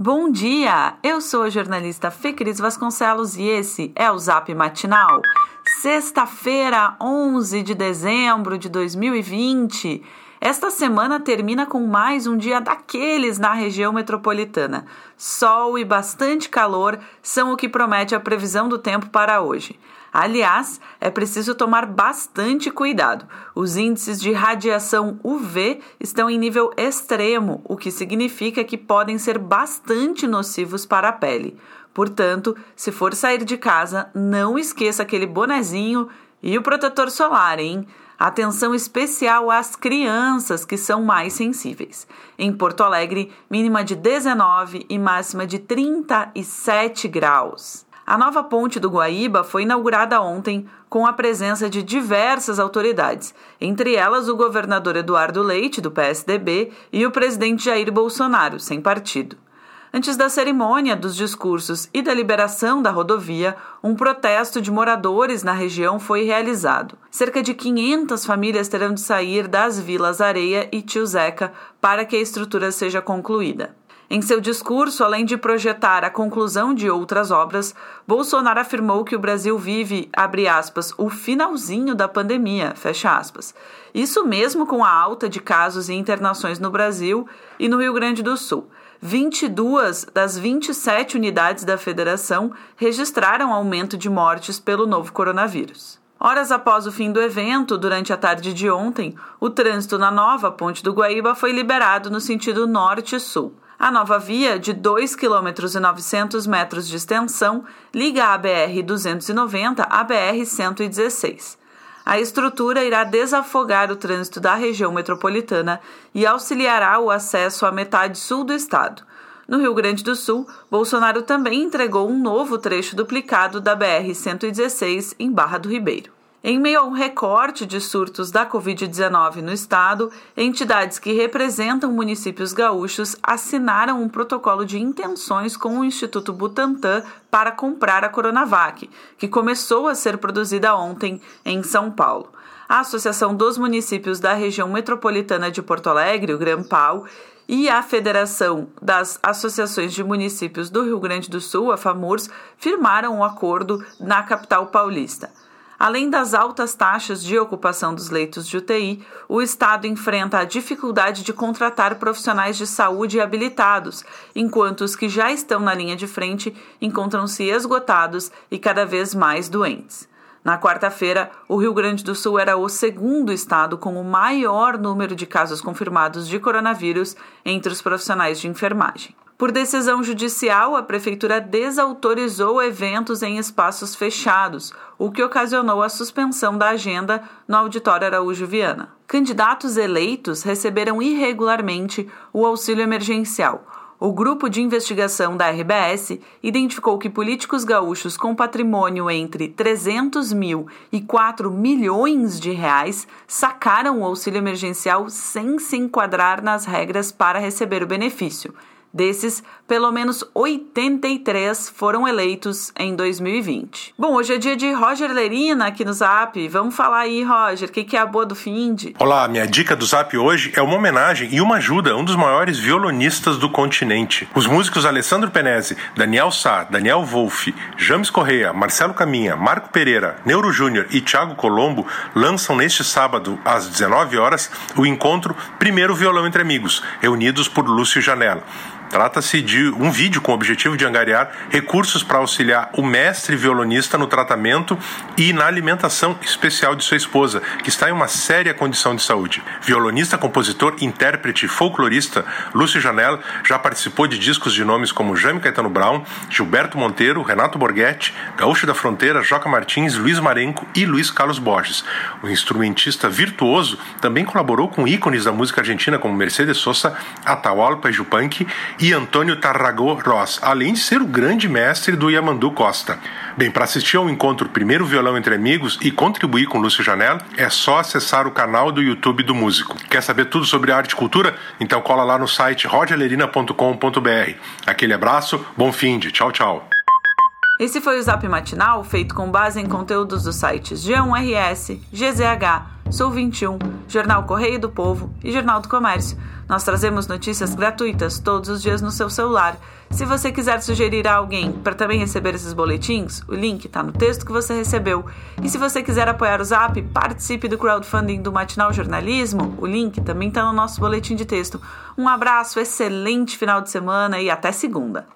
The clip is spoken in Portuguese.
Bom dia! Eu sou a jornalista Fê Cris Vasconcelos e esse é o Zap Matinal. Sexta-feira, 11 de dezembro de 2020. Esta semana termina com mais um dia daqueles na região metropolitana. Sol e bastante calor são o que promete a previsão do tempo para hoje. Aliás, é preciso tomar bastante cuidado. Os índices de radiação UV estão em nível extremo, o que significa que podem ser bastante nocivos para a pele. Portanto, se for sair de casa, não esqueça aquele bonezinho e o protetor solar, hein? Atenção especial às crianças que são mais sensíveis. Em Porto Alegre, mínima de 19 e máxima de 37 graus. A nova ponte do Guaíba foi inaugurada ontem com a presença de diversas autoridades, entre elas o governador Eduardo Leite, do PSDB, e o presidente Jair Bolsonaro, sem partido. Antes da cerimônia, dos discursos e da liberação da rodovia, um protesto de moradores na região foi realizado. Cerca de 500 famílias terão de sair das vilas Areia e Tio Zeca para que a estrutura seja concluída. Em seu discurso, além de projetar a conclusão de outras obras, Bolsonaro afirmou que o Brasil vive, abre aspas, o finalzinho da pandemia, fecha aspas. Isso mesmo com a alta de casos e internações no Brasil e no Rio Grande do Sul. 22 das 27 unidades da federação registraram aumento de mortes pelo novo coronavírus. Horas após o fim do evento, durante a tarde de ontem, o trânsito na nova Ponte do Guaíba foi liberado no sentido norte-sul. A nova via, de 2 km e 900 metros de extensão, liga a BR-290 à BR-116. A estrutura irá desafogar o trânsito da região metropolitana e auxiliará o acesso à metade sul do estado. No Rio Grande do Sul, Bolsonaro também entregou um novo trecho duplicado da BR-116 em Barra do Ribeiro. Em meio a um recorte de surtos da Covid-19 no estado, entidades que representam municípios gaúchos assinaram um protocolo de intenções com o Instituto Butantan para comprar a Coronavac, que começou a ser produzida ontem em São Paulo. A Associação dos Municípios da Região Metropolitana de Porto Alegre, o GRAMPAL, e a Federação das Associações de Municípios do Rio Grande do Sul, a FAMURS, firmaram um acordo na capital paulista. Além das altas taxas de ocupação dos leitos de UTI, o Estado enfrenta a dificuldade de contratar profissionais de saúde habilitados, enquanto os que já estão na linha de frente encontram-se esgotados e cada vez mais doentes. Na quarta-feira, o Rio Grande do Sul era o segundo estado com o maior número de casos confirmados de coronavírus entre os profissionais de enfermagem. Por decisão judicial, a prefeitura desautorizou eventos em espaços fechados, o que ocasionou a suspensão da agenda no Auditório Araújo Viana. Candidatos eleitos receberam irregularmente o auxílio emergencial. O grupo de investigação da RBS identificou que políticos gaúchos com patrimônio entre 300 mil e 4 milhões de reais sacaram o auxílio emergencial sem se enquadrar nas regras para receber o benefício. Desses, pelo menos 83 foram eleitos em 2020. Bom, hoje é dia de Roger Lerina aqui no Zap. Vamos falar aí, Roger, o que, que é a boa do Find? Olá, minha dica do Zap hoje é uma homenagem e uma ajuda a um dos maiores violonistas do continente. Os músicos Alessandro Penese, Daniel Sá, Daniel Wolff, James Correia, Marcelo Caminha, Marco Pereira, Neuro Júnior e Thiago Colombo lançam neste sábado, às 19 horas, o encontro Primeiro Violão entre Amigos, reunidos por Lúcio Janela. Trata-se de um vídeo com o objetivo de angariar recursos para auxiliar o mestre violonista no tratamento e na alimentação especial de sua esposa, que está em uma séria condição de saúde. Violonista, compositor, intérprete e folclorista, Lúcio Janela já participou de discos de nomes como Jaime Caetano Brown, Gilberto Monteiro, Renato Borghetti, Gaúcho da Fronteira, Joca Martins, Luiz Marenco e Luiz Carlos Borges. O instrumentista virtuoso também colaborou com ícones da música argentina como Mercedes Sosa, Atahualpa Yupanqui e Antônio Tarragó Ross, além de ser o grande mestre do Yamandu Costa. Bem, para assistir ao encontro Primeiro Violão entre Amigos e contribuir com Lúcio Janela, é só acessar o canal do YouTube do músico. Quer saber tudo sobre arte e cultura? Então cola lá no site rogelerina.com.br. Aquele abraço, bom fim de tchau, tchau. Esse foi o Zap Matinal, feito com base em conteúdos dos sites G1RS, GZH, Sul 21, Jornal Correio do Povo e Jornal do Comércio. Nós trazemos notícias gratuitas todos os dias no seu celular. Se você quiser sugerir a alguém para também receber esses boletins, o link está no texto que você recebeu. E se você quiser apoiar o Zap, participe do crowdfunding do Matinal Jornalismo. O link também está no nosso boletim de texto. Um abraço, excelente final de semana e até segunda.